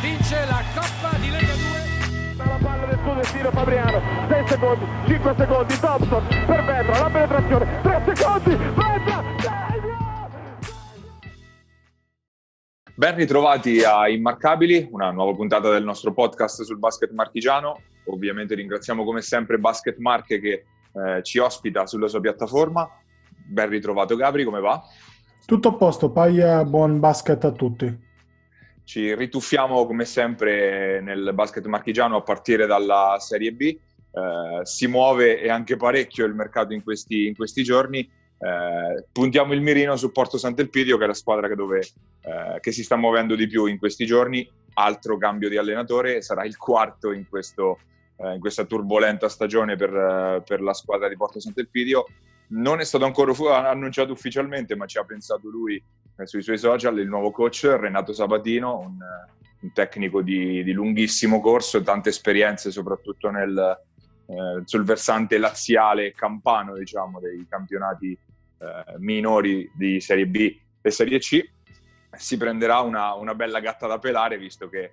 vince la Coppa di Lega 2. La palla del suo destino Fabriano, 6 secondi, 5 secondi, Thompson per Vetra, la penetrazione, 3 secondi, Vetra, Ben ritrovati a Immarcabili, una nuova puntata del nostro podcast sul basket marchigiano. Ovviamente ringraziamo come sempre Basket Marche che eh, ci ospita sulla sua piattaforma. Ben ritrovato Gabri, come va? Tutto a posto, Paia, buon basket a tutti. Ci rituffiamo come sempre nel basket marchigiano a partire dalla Serie B. Eh, si muove e anche parecchio il mercato in questi, in questi giorni. Eh, puntiamo il mirino su Porto Sant'Elpidio, che è la squadra che, dove, eh, che, si sta muovendo di più in questi giorni. Altro cambio di allenatore, sarà il quarto in, questo, eh, in questa turbolenta stagione per, eh, per, la squadra di Porto Sant'Elpidio. Non è stato ancora annunciato ufficialmente, ma ci ha pensato lui eh, sui suoi social, il nuovo coach Renato Sabatino, un, un tecnico di, di, lunghissimo corso, tante esperienze soprattutto nel, eh, sul versante laziale campano diciamo, dei campionati eh, minori di Serie B e Serie C. Si prenderà una, una bella gatta da pelare visto che eh,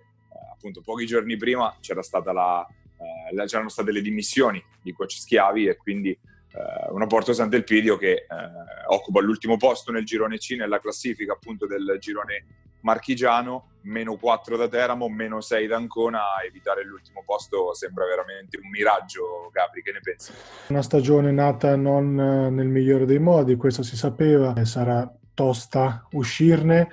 appunto pochi giorni prima c'era stata la, eh, c'erano state le dimissioni di coach Schiavi e quindi eh, una Porto Sant'Elpidio che eh, occupa l'ultimo posto nel girone C nella classifica appunto del girone marchigiano, meno 4 da Teramo, meno 6 da Ancona, evitare l'ultimo posto sembra veramente un miraggio, Gabri, che ne pensi? Una stagione nata non eh, nel migliore dei modi, questo si sapeva, sarà tosta uscirne,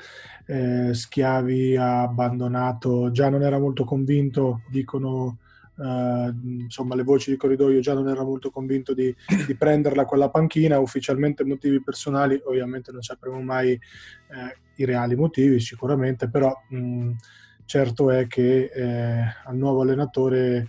eh, Schiavi ha abbandonato, già non era molto convinto, dicono Uh, insomma, le voci di corridoio già non ero molto convinto di, di, prenderla quella panchina, ufficialmente motivi personali, ovviamente non sapremo mai eh, i reali motivi sicuramente, però mh, certo è che eh, al nuovo allenatore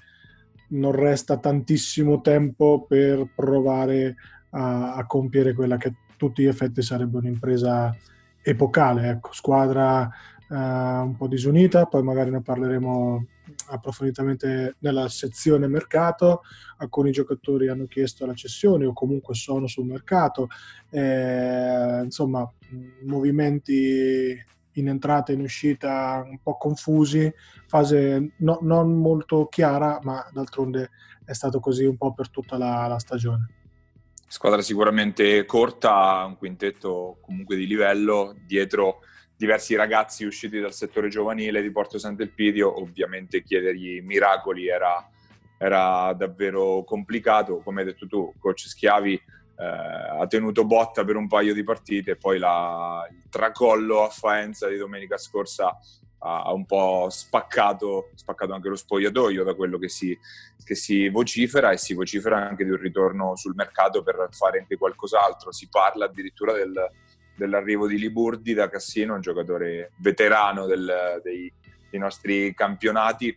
non resta tantissimo tempo per provare a, a compiere quella che a tutti gli effetti sarebbe un'impresa epocale, ecco, squadra uh, un po' disunita, poi magari ne parleremo approfonditamente nella sezione mercato, alcuni giocatori hanno chiesto la cessione o comunque sono sul mercato, eh, insomma movimenti in entrata e in uscita un po' confusi, fase no, non molto chiara, ma d'altronde è stato così un po' per tutta la, la stagione. Squadra sicuramente corta, un quintetto comunque di livello, dietro diversi ragazzi usciti dal settore giovanile di Porto Sant'Elpidio, ovviamente chiedergli miracoli era, era davvero complicato, come hai detto tu, coach Schiavi eh, ha tenuto botta per un paio di partite poi la, il tracollo a Faenza di domenica scorsa ha un po' spaccato, spaccato anche lo spogliatoio da quello che si, che si, vocifera e si vocifera anche di un ritorno sul mercato per fare anche qualcos'altro. Si parla addirittura del, dell'arrivo di Liburdi da Cassino, un giocatore veterano del, dei, dei, nostri campionati,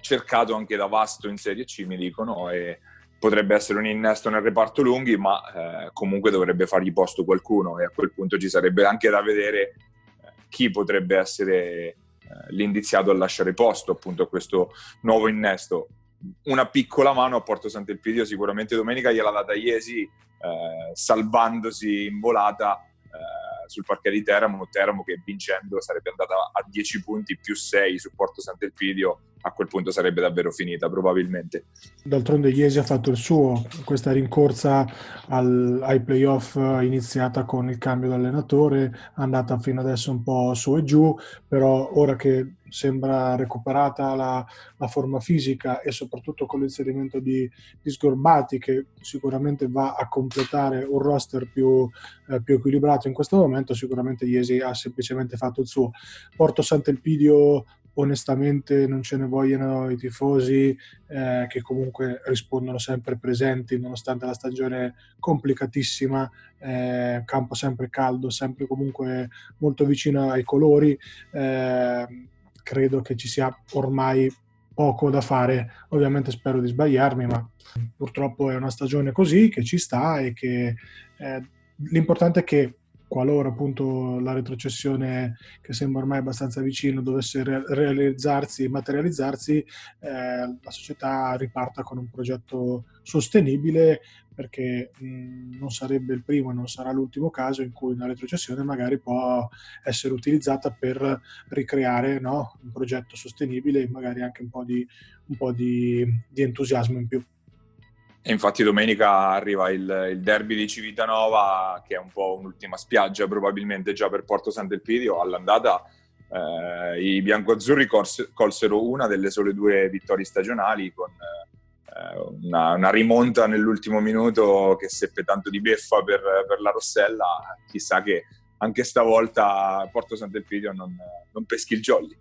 cercato anche da Vasto in Serie C, mi dicono, e potrebbe essere un innesto nel reparto lunghi, ma eh, comunque dovrebbe fargli posto qualcuno e a quel punto ci sarebbe anche da vedere eh, chi potrebbe essere eh, l'indiziato a lasciare posto appunto a questo nuovo innesto. Una piccola mano a Porto Sant'Elpidio sicuramente domenica gliel'ha data Iesi, eh, salvandosi in volata eh, sul parquet di Teramo, Teramo che vincendo sarebbe andata a 10 punti più 6 su Porto Sant'Elpidio, a quel punto sarebbe davvero finita probabilmente. D'altronde Iesi ha fatto il suo, questa rincorsa al, ai playoff iniziata con il cambio di allenatore, andata fino adesso un po' su e giù, però ora che sembra recuperata la, la, forma fisica e soprattutto con l'inserimento di, di, Sgorbati che sicuramente va a completare un roster più, eh, più, equilibrato in questo momento, sicuramente Iesi ha semplicemente fatto il suo. Porto Sant'Elpidio onestamente non ce ne vogliono i tifosi eh, che comunque rispondono sempre presenti nonostante la stagione complicatissima, eh, campo sempre caldo, sempre comunque molto vicino ai colori. Eh, credo che ci sia ormai poco da fare. Ovviamente spero di sbagliarmi, ma purtroppo è una stagione così che ci sta e che eh, l'importante è che qualora appunto la retrocessione che sembra ormai abbastanza vicino dovesse realizzarsi e materializzarsi, eh, la società riparta con un progetto sostenibile perché mh, non sarebbe il primo e non sarà l'ultimo caso in cui una retrocessione magari può essere utilizzata per ricreare no, un progetto sostenibile e magari anche un po' di, un po di, di entusiasmo in più. E infatti domenica arriva il, il, derby di Civitanova, che è un po' un'ultima spiaggia probabilmente già per Porto Sant'Elpidio. All'andata eh, i biancoazzurri cors- colsero una delle sole due vittorie stagionali con eh, una, una, rimonta nell'ultimo minuto che seppe tanto di beffa per, per la Rossella. Chissà che anche stavolta Porto Sant'Elpidio non, non peschi il jolly.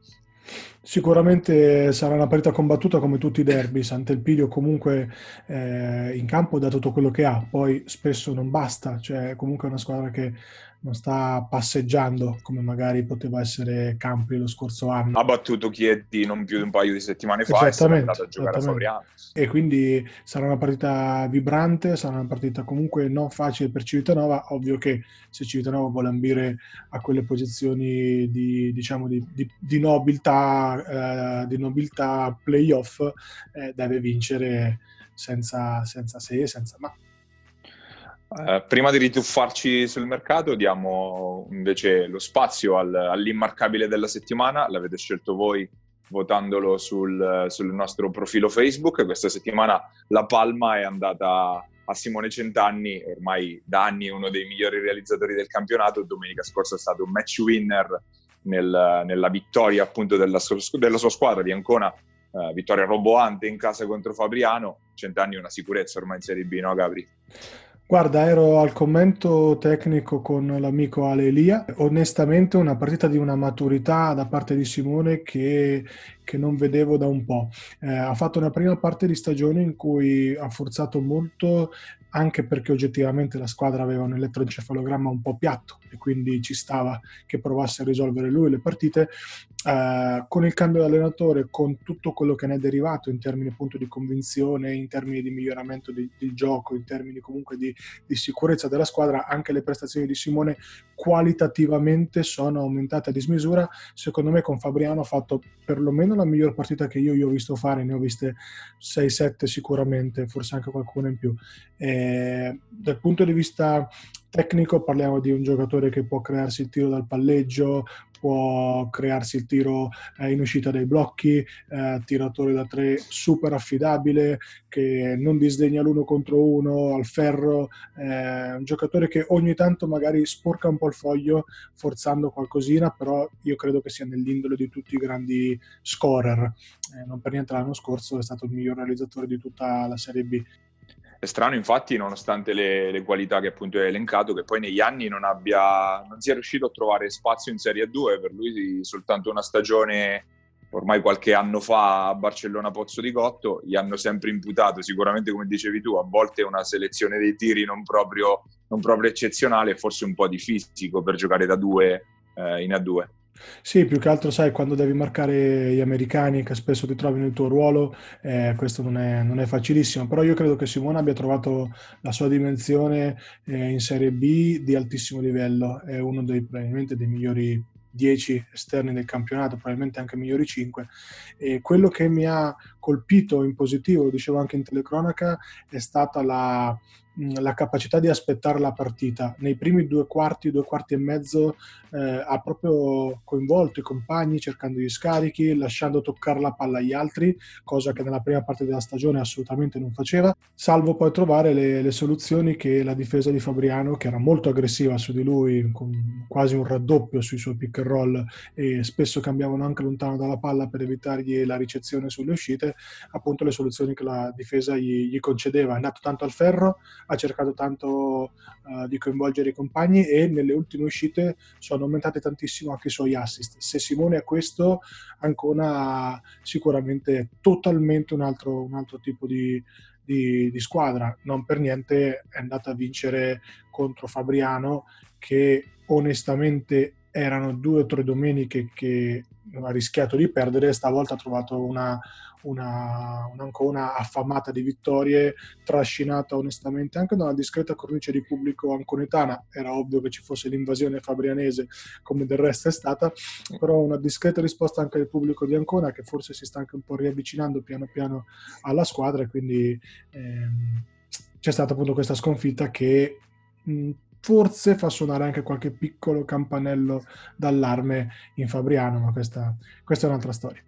Sicuramente sarà una partita combattuta come tutti i derby. Sant'Elpidio comunque eh, in campo dà tutto quello che ha, poi spesso non basta, cioè comunque è una squadra che non sta passeggiando come magari poteva essere Campi lo scorso anno. Ha battuto Chieti non più di un paio di settimane fa e è andato a giocare a Fabriano. E quindi sarà una partita vibrante, sarà una partita comunque non facile per Civitanova. Ovvio che se Civitanova vuole ambire a quelle posizioni di, diciamo, di, di, di nobiltà, eh, di nobiltà playoff, eh, deve vincere senza, senza se e senza ma. Eh, prima di rituffarci sul mercato, diamo invece lo spazio al, all'immarcabile della settimana. L'avete scelto voi votandolo sul, sul, nostro profilo Facebook. Questa settimana la palma è andata a Simone Centanni, ormai da anni uno dei migliori realizzatori del campionato. Domenica scorsa è stato un match winner nel, nella vittoria appunto della della sua squadra di Ancona. Uh, vittoria roboante in casa contro Fabriano. Centanni una sicurezza ormai in Serie B, no Gabri? Guarda, ero al commento tecnico con l'amico Ale Elia. Onestamente una partita di una maturità da parte di Simone che, che non vedevo da un po'. Eh, ha fatto una prima parte di stagione in cui ha forzato molto anche perché oggettivamente la squadra aveva un elettroencefalogramma un po' piatto e quindi ci stava che provasse a risolvere lui le partite. Eh, con il cambio di allenatore, con tutto quello che ne è derivato in termini appunto di convinzione, in termini di miglioramento di, di gioco, in termini comunque di, di, sicurezza della squadra, anche le prestazioni di Simone qualitativamente sono aumentate a dismisura. Secondo me con Fabriano ha fatto perlomeno la miglior partita che io gli ho visto fare, ne ho viste 6-7 sicuramente, forse anche qualcuna in più. Eh, dal punto di vista tecnico parliamo di un giocatore che può crearsi il tiro dal palleggio, può crearsi il tiro eh, in uscita dai blocchi, eh, tiratore da tre super affidabile, che non disdegna l'uno contro uno al ferro, eh, un giocatore che ogni tanto magari sporca un po' il foglio forzando qualcosina, però io credo che sia nell'indole di tutti i grandi scorer. Eh, non per niente l'anno scorso è stato il miglior realizzatore di tutta la Serie B. È strano infatti, nonostante le, le, qualità che appunto hai elencato, che poi negli anni non, abbia, non sia riuscito a trovare spazio in Serie 2, per lui soltanto una stagione ormai qualche anno fa a Barcellona Pozzo di Cotto, gli hanno sempre imputato, sicuramente come dicevi tu, a volte una selezione dei tiri non proprio, non proprio eccezionale, forse un po' di fisico per giocare da due eh, in A2. Sì, più che altro sai, quando devi marcare gli americani che spesso ti trovi nel tuo ruolo, eh, questo non è, non è, facilissimo, però io credo che Simone abbia trovato la sua dimensione eh, in Serie B di altissimo livello, è uno dei probabilmente dei migliori 10 esterni del campionato, probabilmente anche migliori 5. E quello che mi ha colpito in positivo, lo dicevo anche in telecronaca, è stata la, la capacità di aspettare la partita. Nei primi due quarti, due quarti e mezzo, eh, ha proprio coinvolto i compagni cercando gli scarichi, lasciando toccare la palla agli altri, cosa che nella prima parte della stagione assolutamente non faceva, salvo poi trovare le, le soluzioni che la difesa di Fabriano, che era molto aggressiva su di lui, con quasi un raddoppio sui suoi pick and roll e spesso cambiavano anche lontano dalla palla per evitargli la ricezione sulle uscite, appunto le soluzioni che la difesa gli, gli concedeva. È andato tanto al ferro, ha cercato tanto uh, di coinvolgere i compagni e nelle ultime uscite sono aumentate tantissimo anche i suoi assist. Se Simone ha questo, Ancona ha sicuramente totalmente un altro, un altro tipo di, di, di, squadra. Non per niente è andata a vincere contro Fabriano che onestamente erano due o tre domeniche che ha rischiato di perdere, stavolta ha trovato una, una, un'Ancona affamata di vittorie, trascinata onestamente anche da una discreta cornice di pubblico anconetana. Era ovvio che ci fosse l'invasione fabrianese, come del resto è stata, però una discreta risposta anche del pubblico di Ancona, che forse si sta anche un po' riavvicinando piano piano alla squadra, e quindi ehm, c'è stata appunto questa sconfitta che mh, forse fa suonare anche qualche piccolo campanello d'allarme in Fabriano, ma questa, questa è un'altra storia.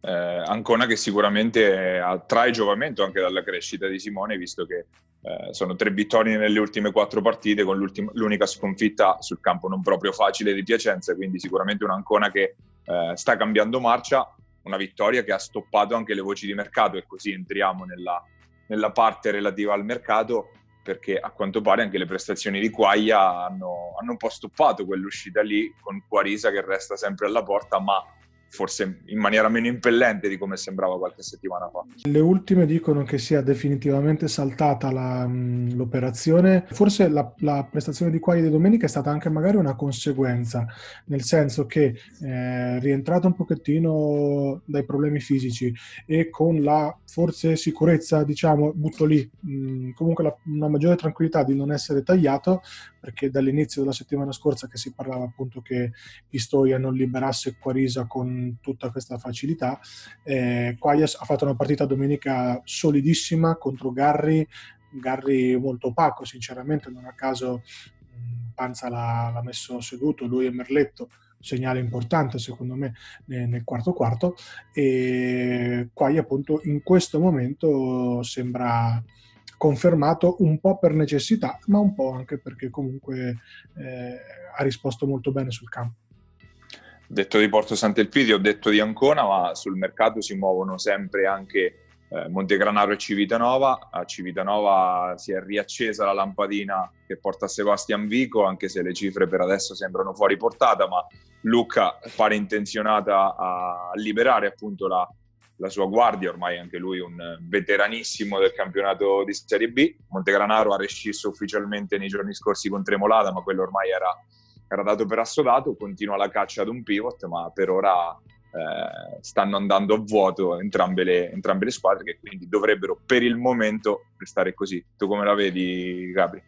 Eh, Ancona che sicuramente attrae giovamento anche dalla crescita di Simone, visto che eh, sono tre vittorie nelle ultime quattro partite, con l'unica sconfitta sul campo non proprio facile di Piacenza, quindi sicuramente un'Ancona che eh, sta cambiando marcia, una vittoria che ha stoppato anche le voci di mercato e così entriamo nella, nella parte relativa al mercato perché a quanto pare anche le prestazioni di Quaglia hanno, hanno un po' stoppato quell'uscita lì con Quarisa che resta sempre alla porta ma forse in maniera meno impellente di come sembrava qualche settimana fa. Le ultime dicono che sia definitivamente saltata la, l'operazione. Forse la, la, prestazione di Quaglia di domenica è stata anche magari una conseguenza, nel senso che è rientrato un pochettino dai problemi fisici e con la forse sicurezza, diciamo, butto lì, mh, comunque la, una maggiore tranquillità di non essere tagliato, perché dall'inizio della settimana scorsa che si parlava appunto che Pistoia non liberasse Quarisa con tutta questa facilità, eh, Quaglias ha fatto una partita domenica solidissima contro Garri, Garri molto opaco sinceramente, non a caso Panza l'ha, l'ha messo seduto, lui e Merletto, segnale importante secondo me nel, quarto quarto e Quaglia appunto in questo momento sembra confermato un po' per necessità, ma un po' anche perché comunque eh, ha risposto molto bene sul campo. Detto di Porto Sant'Elpidio, ho detto di Ancona, ma sul mercato si muovono sempre anche eh, Montegranaro e Civitanova. A Civitanova si è riaccesa la lampadina che porta Sebastian Vico, anche se le cifre per adesso sembrano fuori portata, ma Luca pare intenzionata a liberare appunto la, la sua guardia, ormai anche lui un veteranissimo del campionato di Serie B. Montegranaro ha rescisso ufficialmente nei giorni scorsi con Tremolada, ma quello ormai era, era dato per assodato. Continua la caccia ad un pivot, ma per ora eh, stanno andando a vuoto entrambe le, entrambe le squadre, che quindi dovrebbero per il momento restare così. Tu come la vedi, Gabri?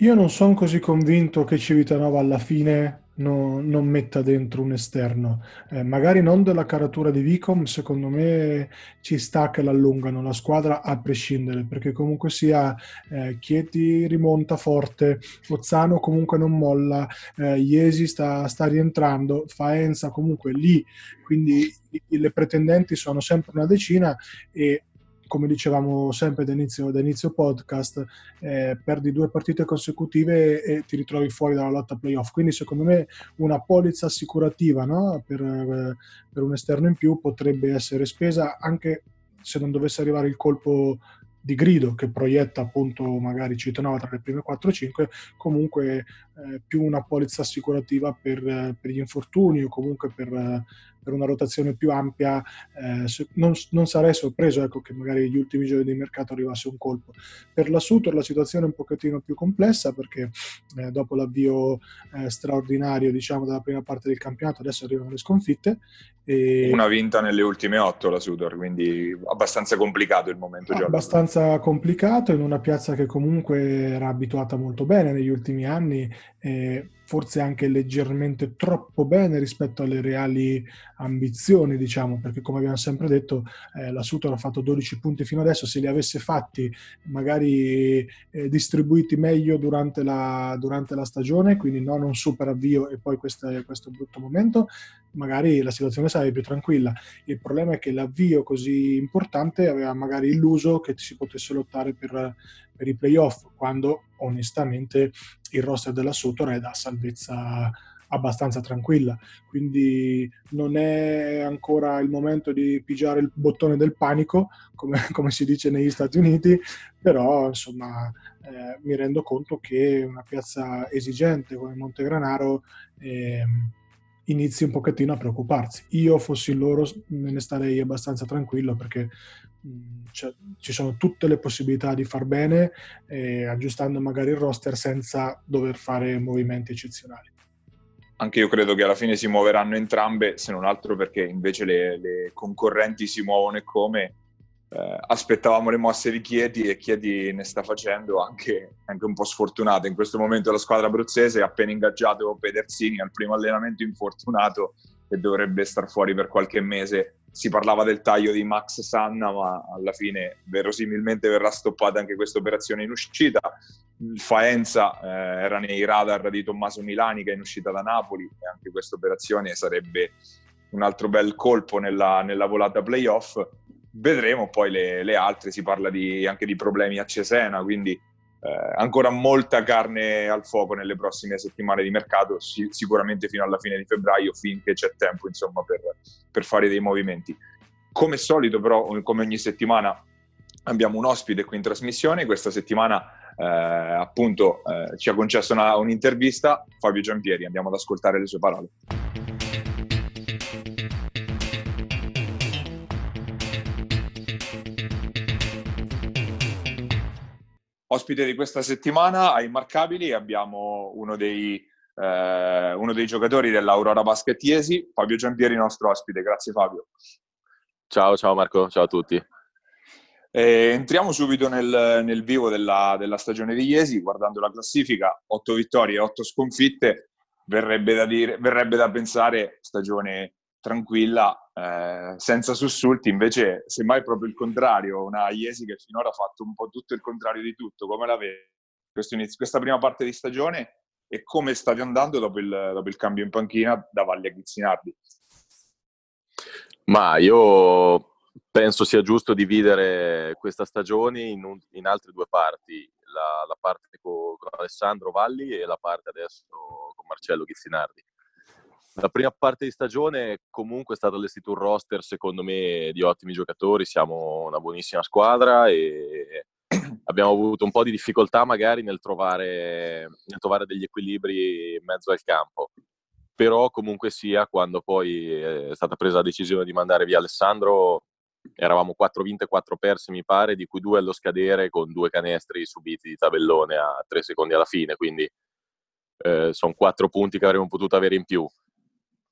Io non sono così convinto che Civitanova alla fine no, non metta dentro un esterno. Eh, magari non della caratura di Vicom, secondo me ci sta che l'allungano la squadra a prescindere, perché comunque sia eh, Chieti rimonta forte, Ozzano comunque non molla, eh, Iesi sta, sta rientrando, Faenza comunque lì, quindi le pretendenti sono sempre una decina e come dicevamo sempre da inizio, podcast, eh, perdi due partite consecutive e ti ritrovi fuori dalla lotta playoff. Quindi secondo me una polizza assicurativa no? per, eh, per un esterno in più potrebbe essere spesa anche se non dovesse arrivare il colpo di grido che proietta appunto magari Citanova tra le prime 4-5, comunque eh, più una polizza assicurativa per, per, gli infortuni o comunque per, per una rotazione più ampia. Eh, non, non, sarei sorpreso ecco, che magari gli ultimi giorni di mercato arrivasse un colpo. Per la Sutor la situazione è un pochettino più complessa perché eh, dopo l'avvio eh, straordinario diciamo, della prima parte del campionato adesso arrivano le sconfitte. E... Una vinta nelle ultime otto la Sutor, quindi abbastanza complicato il momento. Abbastanza complicato in una piazza che comunque era abituata molto bene negli ultimi anni eh, forse anche leggermente troppo bene rispetto alle reali ambizioni, diciamo, perché come abbiamo sempre detto, eh, la Sutor ha fatto 12 punti fino adesso, se li avesse fatti magari eh, distribuiti meglio durante la, durante la, stagione, quindi non un super avvio e poi questo, questo brutto momento, magari la situazione sarebbe più tranquilla. Il problema è che l'avvio così importante aveva magari illuso che si potesse lottare per, per i playoff, quando onestamente il roster della Sutor è da salvezza abbastanza tranquilla, quindi non è ancora il momento di pigiare il bottone del panico, come, come si dice negli Stati Uniti, però insomma eh, mi rendo conto che una piazza esigente come Montegranaro eh, inizi un pochettino a preoccuparsi. Io fossi loro me ne starei abbastanza tranquillo perché mh, cioè, ci sono tutte le possibilità di far bene eh, aggiustando magari il roster senza dover fare movimenti eccezionali. anche io credo che alla fine si muoveranno entrambe, se non altro perché invece le, le concorrenti si muovono e come. Eh, aspettavamo le mosse di Chieti e Chieti ne sta facendo anche, anche un po' sfortunato. In questo momento la squadra abruzzese ha appena ingaggiato Pedersini al primo allenamento infortunato e dovrebbe star fuori per qualche mese. Si parlava del taglio di Max Sanna, ma alla fine verosimilmente verrà stoppata anche questa operazione in uscita. Faenza eh, era nei radar di Tommaso Milani che è in uscita da Napoli e anche questa operazione sarebbe un altro bel colpo nella, nella volata playoff. Vedremo poi le, le altre, si parla di, anche di problemi a Cesena, quindi eh, ancora molta carne al fuoco nelle prossime settimane di mercato, si, sicuramente fino alla fine di febbraio, finché c'è tempo insomma, per, per fare dei movimenti. Come solito, però, come ogni settimana, abbiamo un ospite qui in trasmissione. Questa settimana, eh, appunto, eh, ci ha concesso una, un'intervista Fabio Giampieri. Andiamo ad ascoltare le sue parole. Ospite di questa settimana ai Immarcabili abbiamo uno dei, eh, uno dei giocatori dell'Aurora Basket Iesi, Fabio Giampieri, nostro ospite. Grazie Fabio. Ciao, ciao Marco, ciao a tutti. Eh, entriamo subito nel, nel vivo della, della, stagione di Iesi, guardando la classifica, 8 vittorie e 8 sconfitte, verrebbe da, dire, verrebbe da pensare stagione tranquilla, eh, senza sussulti, invece semmai proprio il contrario, una Iesi che finora ha fatto un po' tutto il contrario di tutto, come la vede questa prima parte di stagione e come state andando dopo il, dopo il cambio in panchina da Valle a Ghizzinardi? Ma io penso sia giusto dividere questa stagione in, un, in altre due parti, la, la parte con, con, Alessandro Valli e la parte adesso con Marcello Ghizzinardi. La prima parte di stagione comunque è stato allestito un roster secondo me di ottimi giocatori, siamo una buonissima squadra e abbiamo avuto un po' di difficoltà magari nel trovare, nel trovare degli equilibri in mezzo al campo. Però comunque sia, quando poi è stata presa la decisione di mandare via Alessandro, eravamo 4 vinte e 4 perse mi pare, di cui due allo scadere con due canestri subiti di tabellone a 3 secondi alla fine, quindi eh, sono 4 punti che avremmo potuto avere in più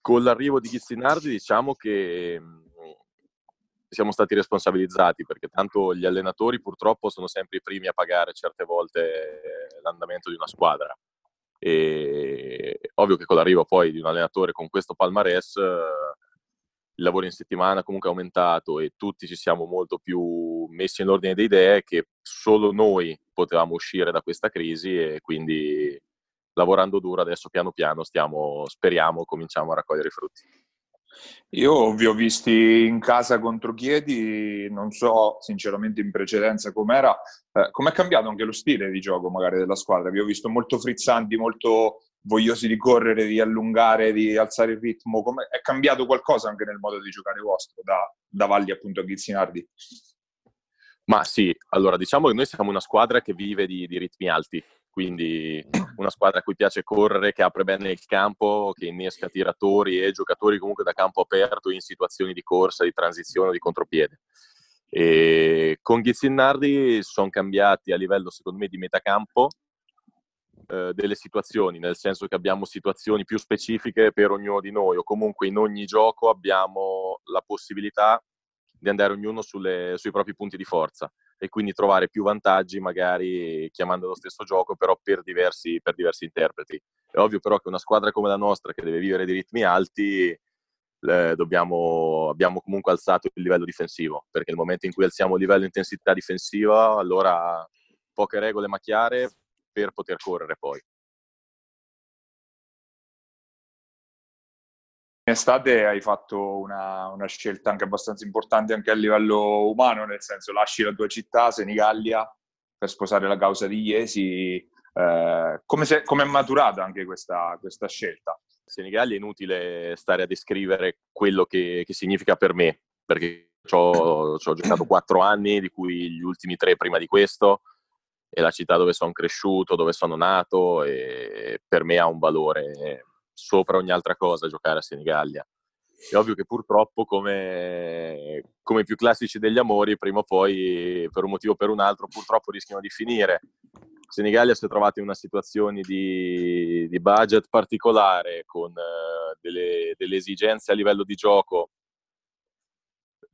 con l'arrivo di Ghizzinardi diciamo che mhmm, siamo stati responsabilizzati perché tanto gli allenatori purtroppo sono sempre i primi a pagare certe volte l'andamento di una squadra. E ovvio che con l'arrivo poi di un allenatore con questo palmarès il lavoro in settimana comunque è aumentato e tutti ci siamo molto più messi nell'ordine di idee che solo noi potevamo uscire da questa crisi e quindi lavorando duro adesso piano piano stiamo, speriamo, cominciamo a raccogliere i frutti. Io vi ho visti in casa contro Chiedi, non so sinceramente in precedenza com'era, eh, com'è cambiato anche lo stile di gioco magari della squadra? Vi ho visto molto frizzanti, molto vogliosi di correre, di allungare, di alzare il ritmo, com'è? è cambiato qualcosa anche nel modo di giocare vostro da, da Valli appunto a Ghizzinardi? Ma sì, allora diciamo che noi siamo una squadra che vive di, di ritmi alti, quindi una squadra a cui piace correre, che apre bene il campo, che innesca tiratori e giocatori comunque da campo aperto in situazioni di corsa, di transizione o di contropiede. E con Ghizzinardi sono cambiati a livello, secondo me, di metacampo eh, delle situazioni, nel senso che abbiamo situazioni più specifiche per ognuno di noi o comunque in ogni gioco abbiamo la possibilità di andare ognuno sulle, sui propri punti di forza e quindi trovare più vantaggi magari chiamando lo stesso gioco però per diversi, per diversi interpreti. È ovvio però che una squadra come la nostra che deve vivere di ritmi alti eh, dobbiamo, abbiamo comunque alzato il livello difensivo perché nel momento in cui alziamo il livello di intensità difensiva allora poche regole ma chiare per poter correre poi. In estate hai fatto una, una, scelta anche abbastanza importante anche a livello umano, nel senso lasci la tua città, Senigallia, per sposare la causa di Iesi. Eh, come, se, come, è maturata anche questa, questa scelta? Senigallia è inutile stare a descrivere quello che, che significa per me, perché ci ho giocato quattro anni, di cui gli ultimi tre prima di questo, è la città dove sono cresciuto, dove sono nato e per me ha un valore sopra ogni altra cosa giocare a Senigallia. È ovvio che purtroppo, come, i più classici degli amori, prima o poi, per un motivo o per un altro, purtroppo rischiano di finire. Senigallia si è trovato in una situazione di, di budget particolare con uh, delle, delle, esigenze a livello di gioco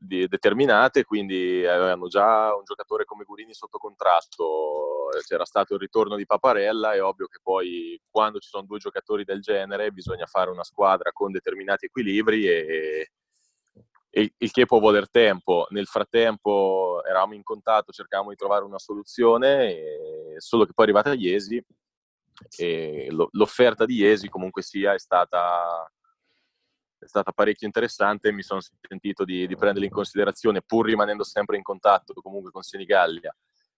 di, determinate, quindi avevano già un giocatore come Gurini sotto contratto, c'era stato il ritorno di Paparella, è ovvio che poi quando ci sono due giocatori del genere bisogna fare una squadra con determinati equilibri e, e il che può voler tempo. Nel frattempo eravamo in contatto, cercavamo di trovare una soluzione, solo che poi è arrivata Iesi e l'offerta di Iesi comunque sia è stata, è stata parecchio interessante mi sono sentito di, di, prenderla in considerazione pur rimanendo sempre in contatto comunque con Senigallia.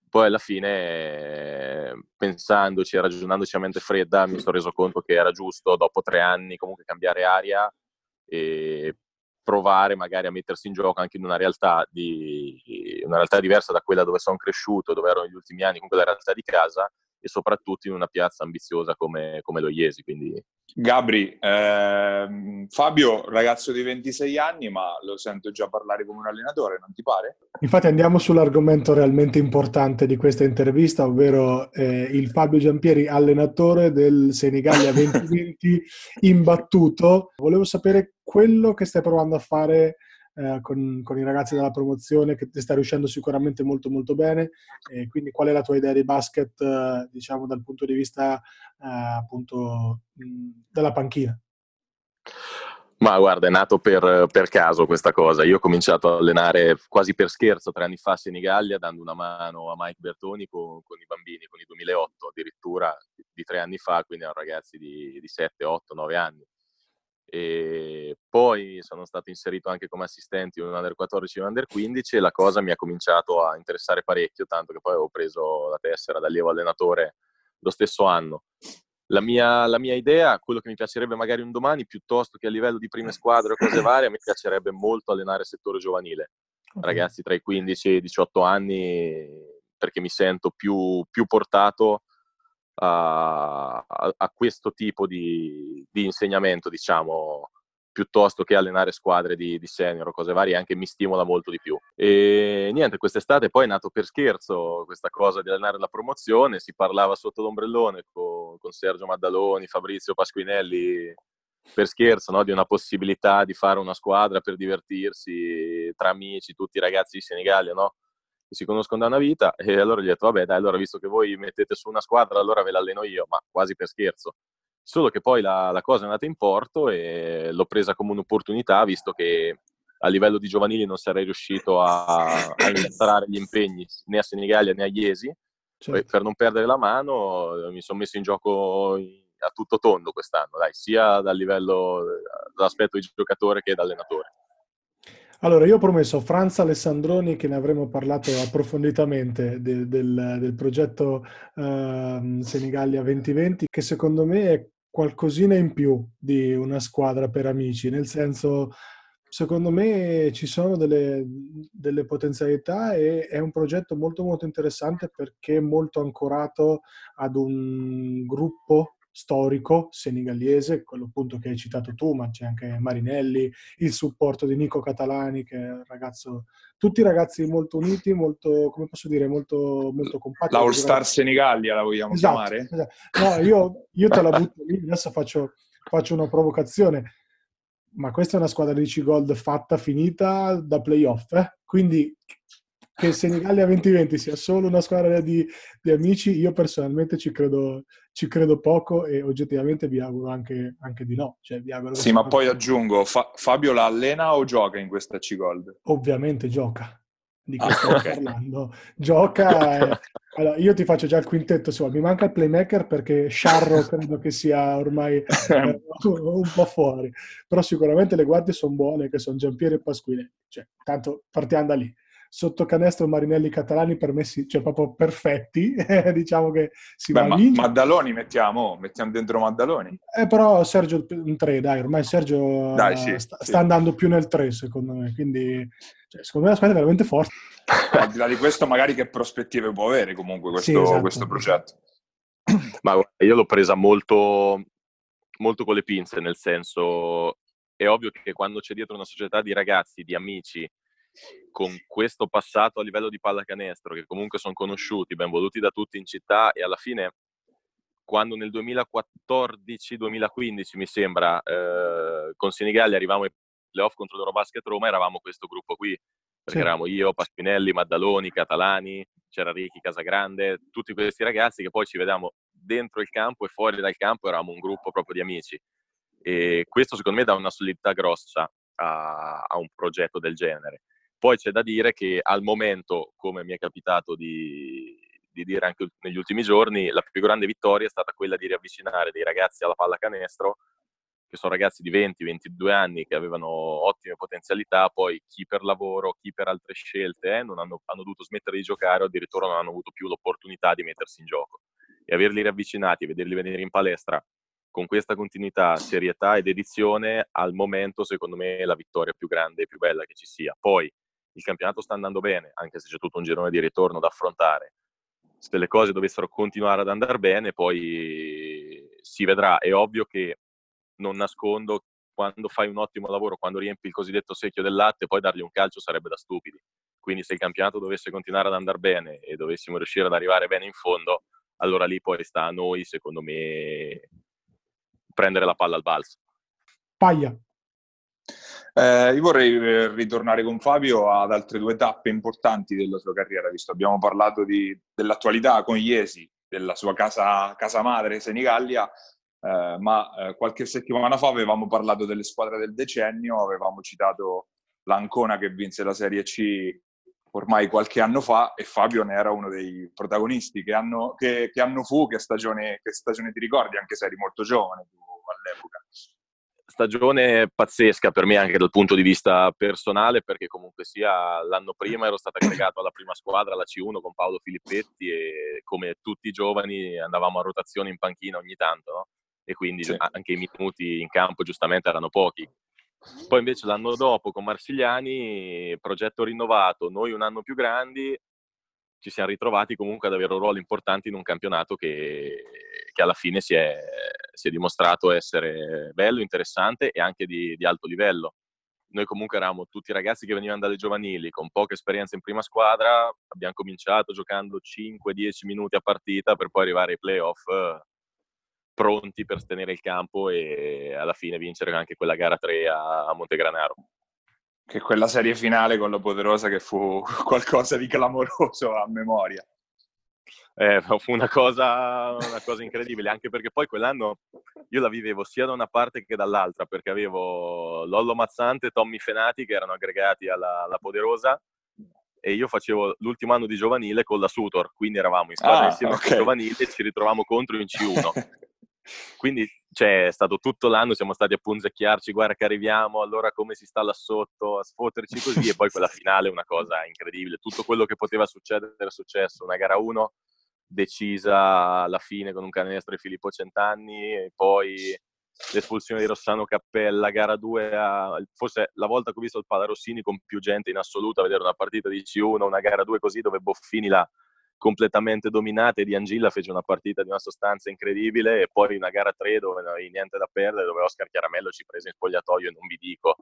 Poi alla fine, pensandoci e ragionandoci a mente fredda, mi sono reso conto che era giusto dopo tre anni comunque cambiare aria e provare magari a mettersi in gioco anche in una realtà, di, una realtà diversa da quella dove sono cresciuto, dove ero negli ultimi anni, comunque la realtà di casa e soprattutto in una piazza ambiziosa come, come lo Iesi. Quindi... Gabri, ehm, Fabio, ragazzo di 26 anni, ma lo sento già parlare come un allenatore, non ti pare? Infatti andiamo sull'argomento realmente importante di questa intervista, ovvero eh, il Fabio Giampieri, allenatore del Senigallia 2020, imbattuto. Volevo sapere quello che stai provando a fare eh, con, con, i ragazzi della promozione che ti sta riuscendo sicuramente molto molto bene e quindi qual è la tua idea di basket eh, diciamo dal punto di vista eh, appunto mh, della panchina? Ma guarda, è nato per, per, caso questa cosa. Io ho cominciato a allenare quasi per scherzo tre anni fa a Senigallia, dando una mano a Mike Bertoni con, con i bambini, con i 2008, addirittura di tre anni fa, quindi erano ragazzi di, di 7, 8, 9 anni e poi sono stato inserito anche come assistente in un under 14 e un under 15 e la cosa mi ha cominciato a interessare parecchio, tanto che poi avevo preso la tessera da allievo allenatore lo stesso anno. La mia, la mia, idea, quello che mi piacerebbe magari un domani, piuttosto che a livello di prime squadre o cose varie, mi piacerebbe molto allenare il settore giovanile, ragazzi tra i 15 e i 18 anni, perché mi sento più, più portato a, a, questo tipo di, di, insegnamento, diciamo, piuttosto che allenare squadre di, di, senior o cose varie, anche mi stimola molto di più. E niente, quest'estate poi è nato per scherzo questa cosa di allenare la promozione, si parlava sotto l'ombrellone con, con Sergio Maddaloni, Fabrizio Pasquinelli, per scherzo, no? di una possibilità di fare una squadra per divertirsi tra amici, tutti i ragazzi di Senigallia, no? Si conoscono da una vita e allora gli ho detto vabbè dai allora visto che voi mettete su una squadra allora ve l'alleno io ma quasi per scherzo. Solo che poi la, la cosa è andata in porto e l'ho presa come un'opportunità visto che a livello di giovanili non sarei riuscito a, a iniziare gli impegni né a Senigallia né a Iesi. Certo. per non perdere la mano mi sono messo in gioco a tutto tondo quest'anno dai, sia dal livello dall'aspetto di giocatore che da allenatore allora, io ho promesso a Franz Alessandroni che ne avremmo parlato approfonditamente de, del, del, progetto uh, Senigallia 2020, che secondo me è qualcosina in più di una squadra per amici, nel senso, secondo me ci sono delle, delle potenzialità e è un progetto molto molto interessante perché è molto ancorato ad un gruppo storico senegallese, quello appunto che hai citato tu, ma c'è anche Marinelli, il supporto di Nico Catalani, che è un ragazzo, tutti ragazzi molto uniti, molto, come posso dire, molto, molto compatti. L'All Star Senigallia la vogliamo esatto, chiamare? Esatto. No, io, io, te la butto lì, adesso faccio, faccio una provocazione, ma questa è una squadra di C-Gold fatta, finita da playoff, eh? quindi che il Senigallia 2020 sia solo una squadra di, di amici, io personalmente ci credo, ci credo, poco e oggettivamente vi auguro anche, anche di no. Cioè, sì, ma poi aggiungo, Fa- Fabio la allena o gioca in questa C-Gold? Ovviamente gioca, di cui ah, okay. parlando. Gioca... E... Allora, io ti faccio già il quintetto, se mi manca il playmaker perché Sharro credo che sia ormai eh, un po' fuori, però sicuramente le guardie sono buone, che sono Giampiero e Pasquini, cioè, tanto partiamo da lì sotto canestro Marinelli Catalani per me cioè proprio perfetti, diciamo che si Beh, va ma, Maddaloni mettiamo, mettiamo dentro Maddaloni. Eh, però Sergio in 3, dai, ormai Sergio dai, sì, sta, sì. sta, andando più nel 3 secondo me, quindi cioè, secondo me la squadra è veramente forte. Al di là di questo magari che prospettive può avere comunque questo, sì, esatto. questo progetto. Ma io l'ho presa molto, molto con le pinze, nel senso è ovvio che quando c'è dietro una società di ragazzi, di amici, con questo passato a livello di pallacanestro, che comunque sono conosciuti, ben voluti da tutti in città e alla fine quando nel 2014-2015 mi sembra eh, con Senigallia arrivavamo ai playoff contro l'Eurobasket Roma, eravamo questo gruppo qui, perché sì. eravamo io, Paspinelli, Maddaloni, Catalani, c'era Ricky Casagrande, tutti questi ragazzi che poi ci vediamo dentro il campo e fuori dal campo, eravamo un gruppo proprio di amici. E questo secondo me dà una solidità grossa a, a un progetto del genere. Poi c'è da dire che al momento, come mi è capitato di, di dire anche negli ultimi giorni, la più grande vittoria è stata quella di riavvicinare dei ragazzi alla pallacanestro, che sono ragazzi di 20-22 anni che avevano ottime potenzialità, poi chi per lavoro, chi per altre scelte eh, non hanno, hanno, dovuto smettere di giocare o addirittura non hanno avuto più l'opportunità di mettersi in gioco. E averli riavvicinati, vederli venire in palestra con questa continuità, serietà ed edizione, al momento secondo me è la vittoria più grande e più bella che ci sia. Poi il campionato sta andando bene, anche se c'è tutto un girone di ritorno da affrontare se le cose dovessero continuare ad andare bene, poi si vedrà. È ovvio che non nascondo quando fai un ottimo lavoro, quando riempi il cosiddetto secchio del latte, poi dargli un calcio sarebbe da stupidi. Quindi se il campionato dovesse continuare ad andare bene e dovessimo riuscire ad arrivare bene in fondo, allora lì poi sta a noi, secondo me, prendere la palla al balzo. Paglia. Eh, io vorrei eh, ritornare con Fabio ad altre due tappe importanti della sua carriera, visto abbiamo parlato di, dell'attualità con Iesi, della sua casa, casa madre Senigallia, eh, ma eh, qualche settimana fa avevamo parlato delle squadre del decennio, avevamo citato l'Ancona che vinse la Serie C ormai qualche anno fa e Fabio ne era uno dei protagonisti. Che anno, che, che anno fu? Che stagione, che stagione ti ricordi? Anche se eri molto giovane tu all'epoca stagione pazzesca per me anche dal punto di vista personale perché comunque sia l'anno prima ero stato aggregato alla prima squadra, alla C1 con Paolo Filippetti e come tutti i giovani andavamo a rotazione in panchina ogni tanto no? e quindi sì. anche i minuti in campo giustamente erano pochi. Poi invece l'anno dopo con Marsigliani, progetto rinnovato, noi un anno più grandi, ci siamo ritrovati comunque ad avere ruoli importanti in un campionato che, che alla fine si è, si è, dimostrato essere bello, interessante e anche di, di, alto livello. Noi comunque eravamo tutti ragazzi che venivano dalle giovanili, con poca esperienza in prima squadra, abbiamo cominciato giocando 5-10 minuti a partita per poi arrivare ai playoff pronti per tenere il campo e alla fine vincere anche quella gara 3 a, a Montegranaro che quella serie finale con la Poderosa che fu qualcosa di clamoroso a memoria. Eh, fu una cosa, una cosa, incredibile, anche perché poi quell'anno io la vivevo sia da una parte che dall'altra, perché avevo Lollo Mazzante e Tommy Fenati che erano aggregati alla, alla Poderosa e io facevo l'ultimo anno di giovanile con la Sutor, quindi eravamo in squadra ah, insieme okay. con giovanile e ci ritrovavamo contro in C1. Quindi cioè, è stato tutto l'anno, siamo stati a punzecchiarci, guarda che arriviamo, allora come si sta là sotto, a sfotterci così, e poi quella finale è una cosa incredibile. Tutto quello che poteva succedere è successo. Una gara 1 decisa alla fine con un canestro di Filippo Centanni, e poi l'espulsione di Rossano Cappella, gara 2, a, forse la volta che ho visto il Palarossini con più gente in assoluto a vedere una partita di C1, una gara 2 così dove Boffini la completamente dominate. Di Angilla fece una partita di una sostanza incredibile e poi una gara 3 dove non avevi niente da perdere, dove Oscar Chiaramello ci prese in spogliatoio e non vi dico,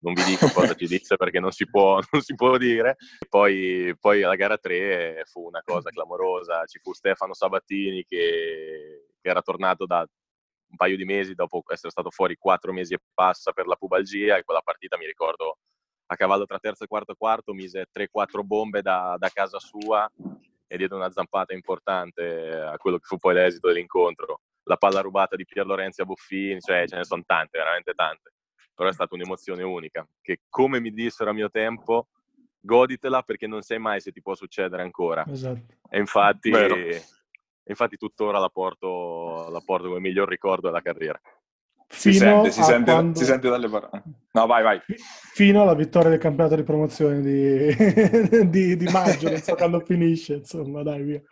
non vi dico cosa ci disse perché non si può, non si può dire. Poi, poi la gara 3 fu una cosa clamorosa, ci fu Stefano Sabattini che, che era tornato da un paio di mesi dopo essere stato fuori quattro mesi e passa per la pubalgia e quella partita mi ricordo a cavallo tra terzo e quarto quarto mise 3-4 bombe da, da casa sua e diede una zampata importante a quello che fu poi l'esito dell'incontro. La palla rubata di Pier Lorenzi a Buffini, cioè ce ne sono tante, veramente tante. Però è stata un'emozione unica, che come mi dissero a mio tempo, goditela perché non sai mai se ti può succedere ancora. Esatto. E infatti, infatti tuttora la porto, la porto come miglior ricordo della carriera. Si sente, si sente, quando... si sente, dalle parole. No, vai, vai. Fino alla vittoria del campionato di promozione di, di, di maggio, non so quando finisce, insomma, dai, via.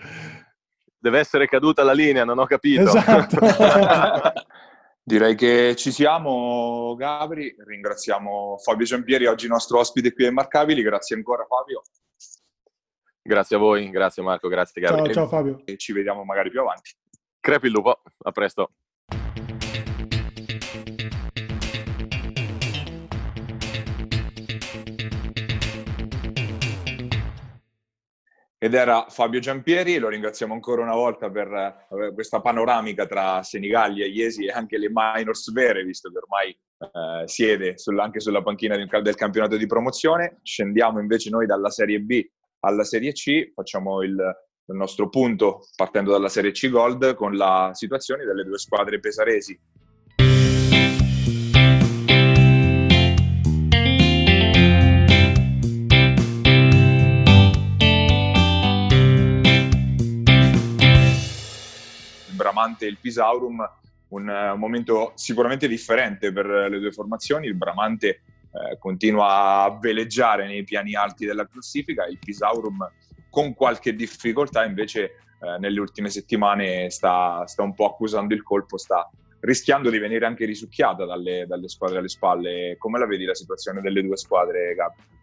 Deve essere caduta la linea, non ho capito. Esatto. Direi che ci siamo, Gabri. Ringraziamo Fabio Giampieri, oggi nostro ospite qui a Immarcabili. Grazie ancora, Fabio. Grazie a voi, grazie Marco, grazie Gabri. Ciao, ciao Fabio. E ci vediamo magari più avanti. Crepi il lupo, a presto. Ed era Fabio Giampieri, lo ringraziamo ancora una volta per eh, questa panoramica tra Senigallia, Iesi e anche le minors vere, visto che ormai eh, siede sul, anche sulla panchina del, del, campionato di promozione. Scendiamo invece noi dalla Serie B alla Serie C, facciamo il, il nostro punto partendo dalla Serie C Gold con la situazione delle due squadre pesaresi Bramante e il Pisaurum, un, uh, momento sicuramente differente per le due formazioni. Il Bramante uh, continua a veleggiare nei piani alti della classifica, il Pisaurum con qualche difficoltà invece uh, nelle ultime settimane sta, sta, un po' accusando il colpo, sta rischiando di venire anche risucchiata dalle, dalle squadre alle spalle. Come la vedi la situazione delle due squadre, Gabi?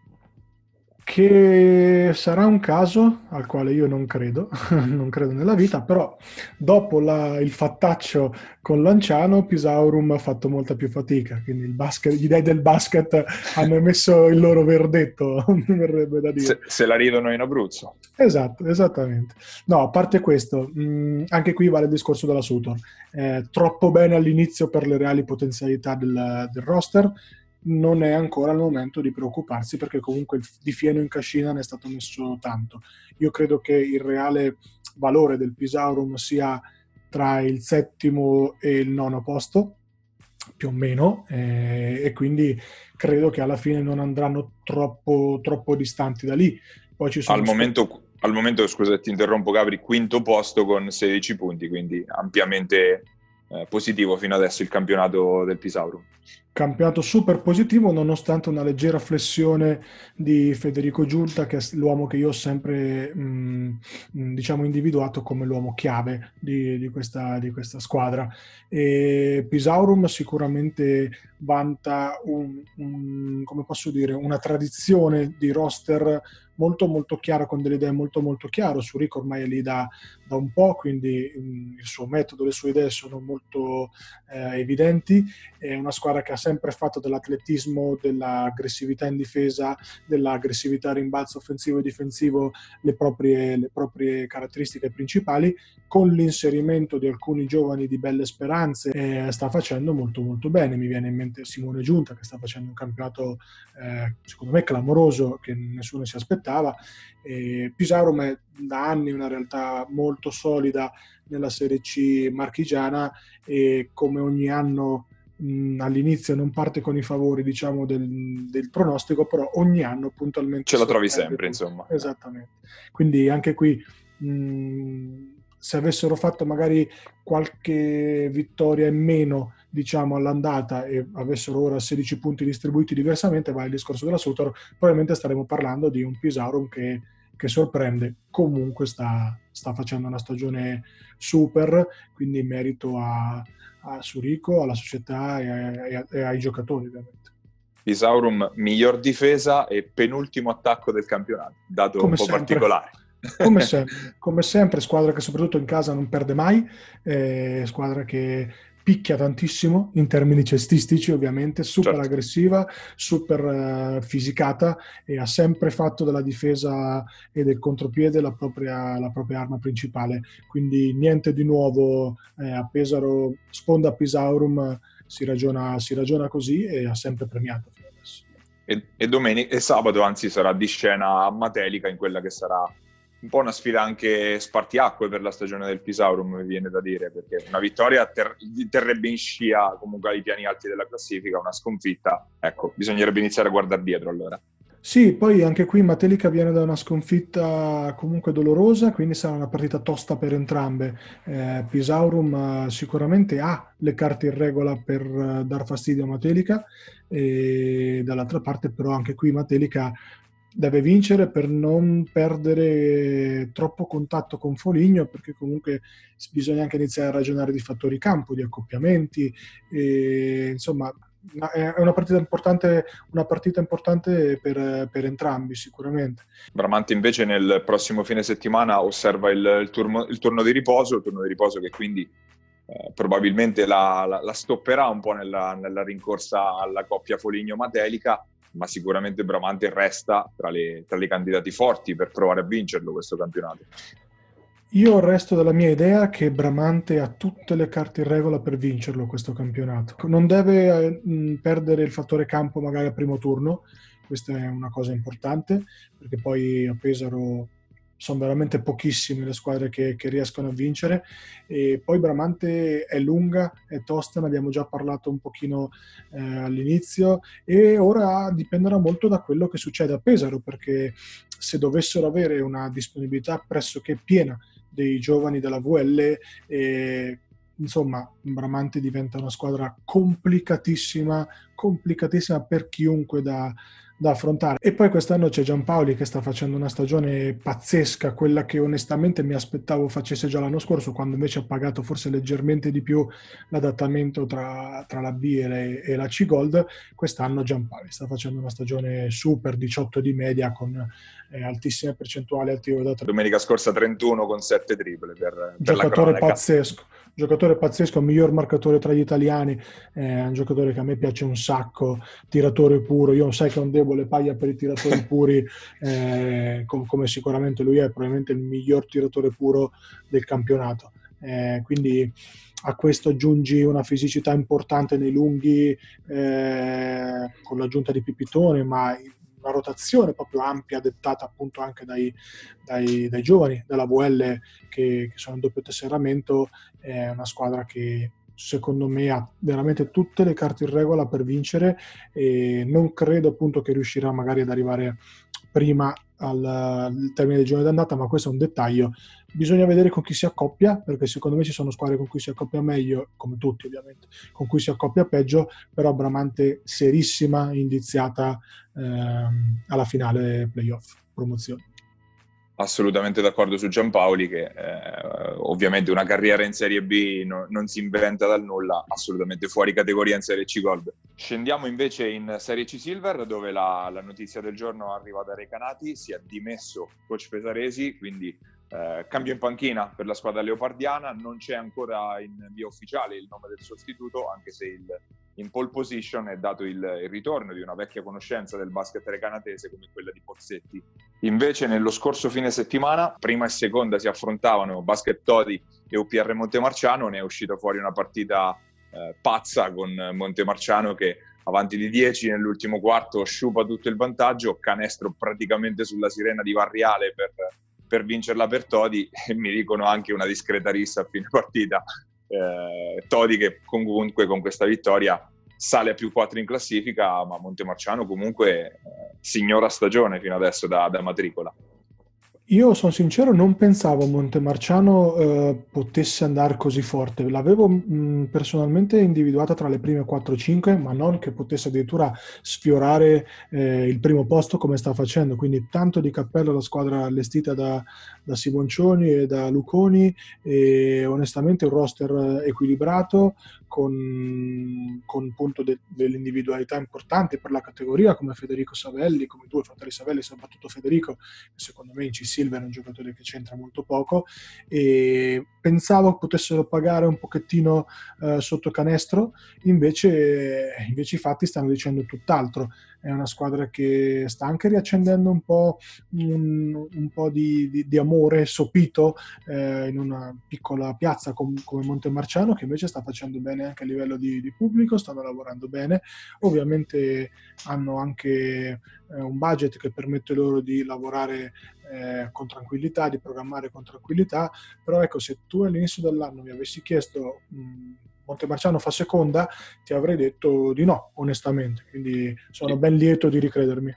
Che sarà un caso al quale io non credo, non credo nella vita, però dopo la, il fattaccio con Lanciano, Pisaurum ha fatto molta più fatica, quindi basket, gli dei del basket hanno emesso il loro verdetto, mi verrebbe da dire. Se, se, la ridono in Abruzzo. Esatto, esattamente. No, a parte questo, mh, anche qui vale il discorso della Sutor. Eh, troppo bene all'inizio per le reali potenzialità del, del roster, non è ancora il momento di preoccuparsi perché comunque di fieno in cascina ne è stato messo tanto. Io credo che il reale valore del Pisaurum sia tra il settimo e il nono posto, più o meno, eh, e quindi credo che alla fine non andranno troppo, troppo distanti da lì. Poi ci sono al, momento, al momento, scusa ti interrompo Gabri, quinto posto con 16 punti, quindi ampiamente eh, positivo fino adesso il campionato del Pisauro. Campionato super positivo nonostante una leggera flessione di Federico Giunta che è l'uomo che io ho sempre mh, diciamo individuato come l'uomo chiave di, di, questa, di questa, squadra. E Pisaurum sicuramente vanta un, un, dire, una tradizione di roster molto molto chiaro, con delle idee molto molto chiare. Surico ormai è lì da, da un po', quindi mh, mm, il suo metodo, le sue idee sono molto eh, evidenti. È una squadra che ha sempre fatto dell'atletismo, dell'aggressività in difesa, dell'aggressività rimbalzo offensivo e difensivo le proprie, le proprie caratteristiche principali, con l'inserimento di alcuni giovani di belle speranze eh, sta facendo molto molto bene. Mi viene in mente Simone Giunta che sta facendo un campionato eh, secondo me clamoroso che nessuno si aspettava aspettava. E Pisarum è da anni una realtà molto solida nella Serie C marchigiana e come ogni anno mh, all'inizio non parte con i favori diciamo del, del pronostico, però ogni anno puntualmente... Ce la trovi sempre, insomma. Esattamente. Quindi anche qui... Mh, se avessero fatto magari qualche vittoria in meno diciamo, all'andata e avessero ora 16 punti distribuiti diversamente, va il discorso della Sutor, probabilmente staremo parlando di un Pisaurum che, che sorprende. Comunque sta, sta, facendo una stagione super, quindi merito a, a Surico, alla società e, a, e, ai giocatori ovviamente. Pisaurum miglior difesa e penultimo attacco del campionato, dato Come un po' sempre. particolare. Come sempre, come sempre, squadra che soprattutto in casa non perde mai, eh, squadra che picchia tantissimo in termini cestistici ovviamente, super certo. aggressiva, super uh, fisicata e ha sempre fatto della difesa e del contropiede la propria, la propria arma principale. Quindi niente di nuovo eh, a Pesaro, sponda Pisaurum, si ragiona, si ragiona così e ha sempre premiato. E, e, domenica, e sabato anzi sarà di scena a Matelica in quella che sarà un po' una sfida anche spartiacque per la stagione del Pisaurum, mi viene da dire, perché una vittoria ter- terrebbe in scia comunque ai piani alti della classifica, una sconfitta, ecco, bisognerebbe iniziare a guardare dietro allora. Sì, poi anche qui Matelica viene da una sconfitta comunque dolorosa, quindi sarà una partita tosta per entrambe. Eh, Pisaurum uh, sicuramente ha le carte in regola per uh, dar fastidio a Matelica e dall'altra parte però anche qui Matelica deve vincere per non perdere troppo contatto con Foligno, perché comunque bisogna anche iniziare a ragionare di fattori campo, di accoppiamenti, e, insomma è una partita importante, una partita importante per, per, entrambi sicuramente. Bramante invece nel prossimo fine settimana osserva il, il, turno, il turno, di riposo, il turno di riposo che quindi eh, probabilmente la, la, la, stopperà un po' nella, nella rincorsa alla coppia Foligno-Matelica ma sicuramente Bramante resta tra le, tra le candidati forti per provare a vincerlo questo campionato. Io resto della mia idea che Bramante ha tutte le carte in regola per vincerlo questo campionato. Non deve mh, perdere il fattore campo magari al primo turno, questa è una cosa importante, perché poi a Pesaro sono veramente pochissime le squadre che, che, riescono a vincere. E poi Bramante è lunga, è tosta, ne abbiamo già parlato un pochino eh, all'inizio. E ora dipenderà molto da quello che succede a Pesaro perché se dovessero avere una disponibilità pressoché piena dei giovani della VL eh, insomma Bramante diventa una squadra complicatissima complicatissima per chiunque da, da affrontare. E poi quest'anno c'è Giampaoli che sta facendo una stagione pazzesca, quella che onestamente mi aspettavo facesse già l'anno scorso, quando invece ha pagato forse leggermente di più l'adattamento tra, tra la B e, e, la C Gold. Quest'anno Giampaoli sta facendo una stagione super, 18 di media con eh, altissime percentuali al tiro da tre. Domenica scorsa 31 con 7 triple per, per Giocatore pazzesco giocatore pazzesco, miglior marcatore tra gli italiani, è un giocatore che a me piace un sacco, tiratore puro, io sai che ho un debole paglia per i tiratori puri, eh, com- come sicuramente lui è probabilmente il miglior tiratore puro del campionato. Eh, quindi a questo aggiungi una fisicità importante nei lunghi eh, con l'aggiunta di Pipitone, ma una rotazione proprio ampia, dettata appunto anche dai, dai, dai giovani della VL che, che, sono in doppio tesseramento, è una squadra che secondo me ha veramente tutte le carte in regola per vincere e non credo appunto che riuscirà magari ad arrivare prima al, al termine del giorno d'andata, ma questo è un dettaglio. Bisogna vedere con chi si accoppia, perché secondo me ci sono squadre con cui si accoppia meglio, come tutti ovviamente, con cui si accoppia peggio, però Bramante serissima, indiziata ehm, alla finale playoff, promozione assolutamente d'accordo su Giampaoli che eh, ovviamente una carriera in Serie B no, non si inventa dal nulla, assolutamente fuori categoria in Serie C Gold. Scendiamo invece in Serie C Silver dove la, la notizia del giorno arriva da Recanati, si è dimesso coach Pesaresi, quindi eh, cambio in panchina per la squadra leopardiana, non c'è ancora in via ufficiale il nome del sostituto, anche se il, in pole position è dato il, il, ritorno di una vecchia conoscenza del basket recanatese come quella di Pozzetti. Invece nello scorso fine settimana, prima e seconda si affrontavano Basket Todi e UPR Montemarciano, ne è uscita fuori una partita eh, pazza con Montemarciano che avanti di 10 nell'ultimo quarto sciupa tutto il vantaggio, canestro praticamente sulla sirena di Varriale per per vincerla per Todi e mi dicono anche una discreta rissa a fine partita. Eh, Todi che comunque con questa vittoria sale a più 4 in classifica, ma Montemarciano comunque eh, signora stagione fino adesso da, da matricola. Io sono sincero, non pensavo Montemarciano eh, potesse andare così forte. L'avevo mh, personalmente individuata tra le prime 4-5, ma non che potesse addirittura sfiorare eh, il primo posto come sta facendo. Quindi tanto di cappello la squadra allestita da, da Simoncioni e da Luconi e onestamente un roster equilibrato con, con de, delle individualità importanti per la categoria come Federico Savelli, come due fratelli Savelli, soprattutto Federico, che secondo me in CC Silva è un giocatore che c'entra molto poco e pensavo potessero pagare un pochettino eh, sotto canestro, invece, invece i fatti stanno dicendo tutt'altro. È una squadra che sta anche riaccendendo un po', un, un po di, di, di, amore sopito eh, in una piccola piazza com, come Montemarciano, che invece sta facendo bene anche a livello di, di pubblico, stanno lavorando bene. Ovviamente hanno anche eh, un budget che permette loro di lavorare eh, con tranquillità, di programmare con tranquillità, però ecco, se tu all'inizio dell'anno mi avessi chiesto mh, Montemarciano fa seconda, ti avrei detto di no, onestamente, quindi sono ben lieto di ricredermi.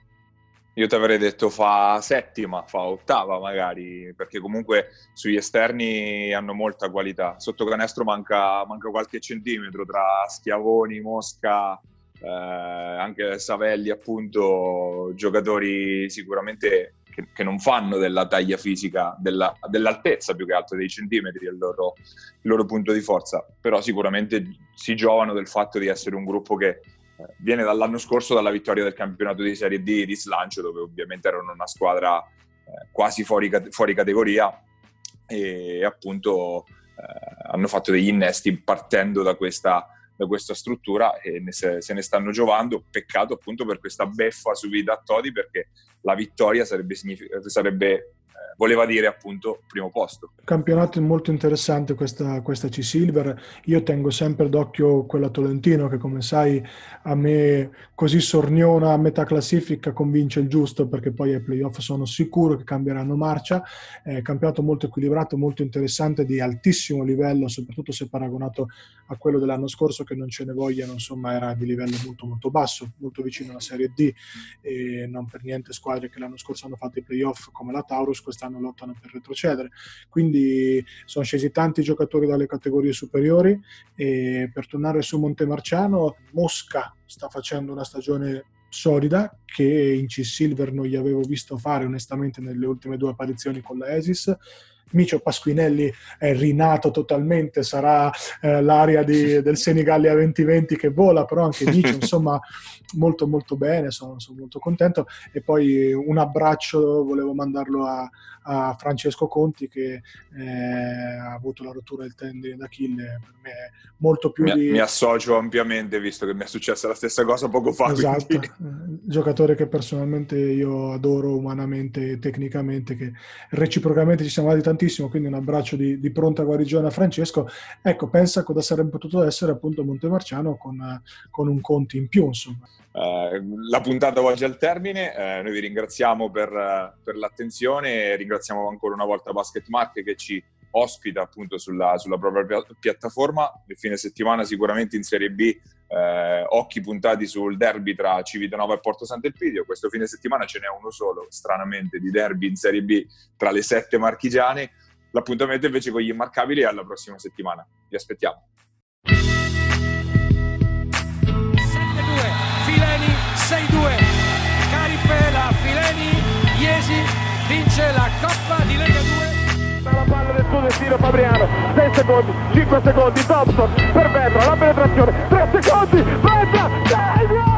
Io ti avrei detto fa settima, fa ottava magari, perché comunque sugli esterni hanno molta qualità. Sotto canestro manca, manca qualche centimetro tra Schiavoni, Mosca, eh, anche Savelli, appunto, giocatori sicuramente che, che, non fanno della taglia fisica, della, dell'altezza più che altro dei centimetri il loro, il loro punto di forza, però sicuramente si giovano del fatto di essere un gruppo che eh, viene dall'anno scorso dalla vittoria del campionato di Serie D di slancio, dove ovviamente erano una squadra eh, quasi fuori, fuori, categoria e appunto eh, hanno fatto degli innesti partendo da questa da questa struttura e ne se, se, ne stanno giovando. Peccato appunto per questa beffa subita a Todi perché la vittoria sarebbe, sarebbe voleva dire appunto primo posto. Campionato molto interessante questa, questa C-Silver, io tengo sempre d'occhio quella Tolentino che come sai a me così sorniona a metà classifica convince il giusto perché poi ai playoff sono sicuro che cambieranno marcia, eh, campionato molto equilibrato, molto interessante, di altissimo livello, soprattutto se paragonato a quello dell'anno scorso che non ce ne vogliano, insomma era di livello molto molto basso, molto vicino alla Serie D. E non per niente squadre che l'anno scorso hanno fatto i playoff come la Taurus quest'anno lottano per retrocedere. Quindi sono scesi tanti giocatori dalle categorie superiori e per tornare su Montemarciano, Mosca sta facendo una stagione solida che in C-Silver non gli avevo visto fare onestamente nelle ultime due apparizioni con la Esis Micio Pasquinelli è rinato totalmente, sarà eh, l'area di, del Senigallia 2020 che vola, però anche Micio insomma molto molto bene, sono, sono, molto contento e poi un abbraccio volevo mandarlo a, a Francesco Conti che eh, ha avuto la rottura del tendine d'Achille, per me è molto più mi, di... Mi associo ampiamente visto che mi è successa la stessa cosa poco fa. Esatto, quindi... Eh, giocatore che personalmente io adoro umanamente e tecnicamente, che reciprocamente ci siamo dati tanto tantissimo, quindi un abbraccio di, di, pronta guarigione a Francesco. Ecco, pensa cosa sarebbe potuto essere appunto Montemarciano con, con un Conti in più, insomma. Uh, la puntata oggi al termine, uh, noi vi ringraziamo per, uh, per l'attenzione e ringraziamo ancora una volta Basket Mark che ci ospita appunto sulla, sulla propria piattaforma. Il fine settimana sicuramente in Serie B eh, occhi puntati sul derby tra Civitanova e Porto Sant'Elpidio. Questo fine settimana ce n'è uno solo, stranamente, di derby in Serie B tra le sette marchigiane. L'appuntamento invece con gli immarcabili è alla prossima settimana. Vi aspettiamo. 7-2, Fileni 6-2, Carifela, Fileni, Iesi vince la Coppa di Lega 2 la palla del suo destino Fabriano. 6 secondi 5 secondi Thompson per Vetra la penetrazione 3 secondi Vetra segua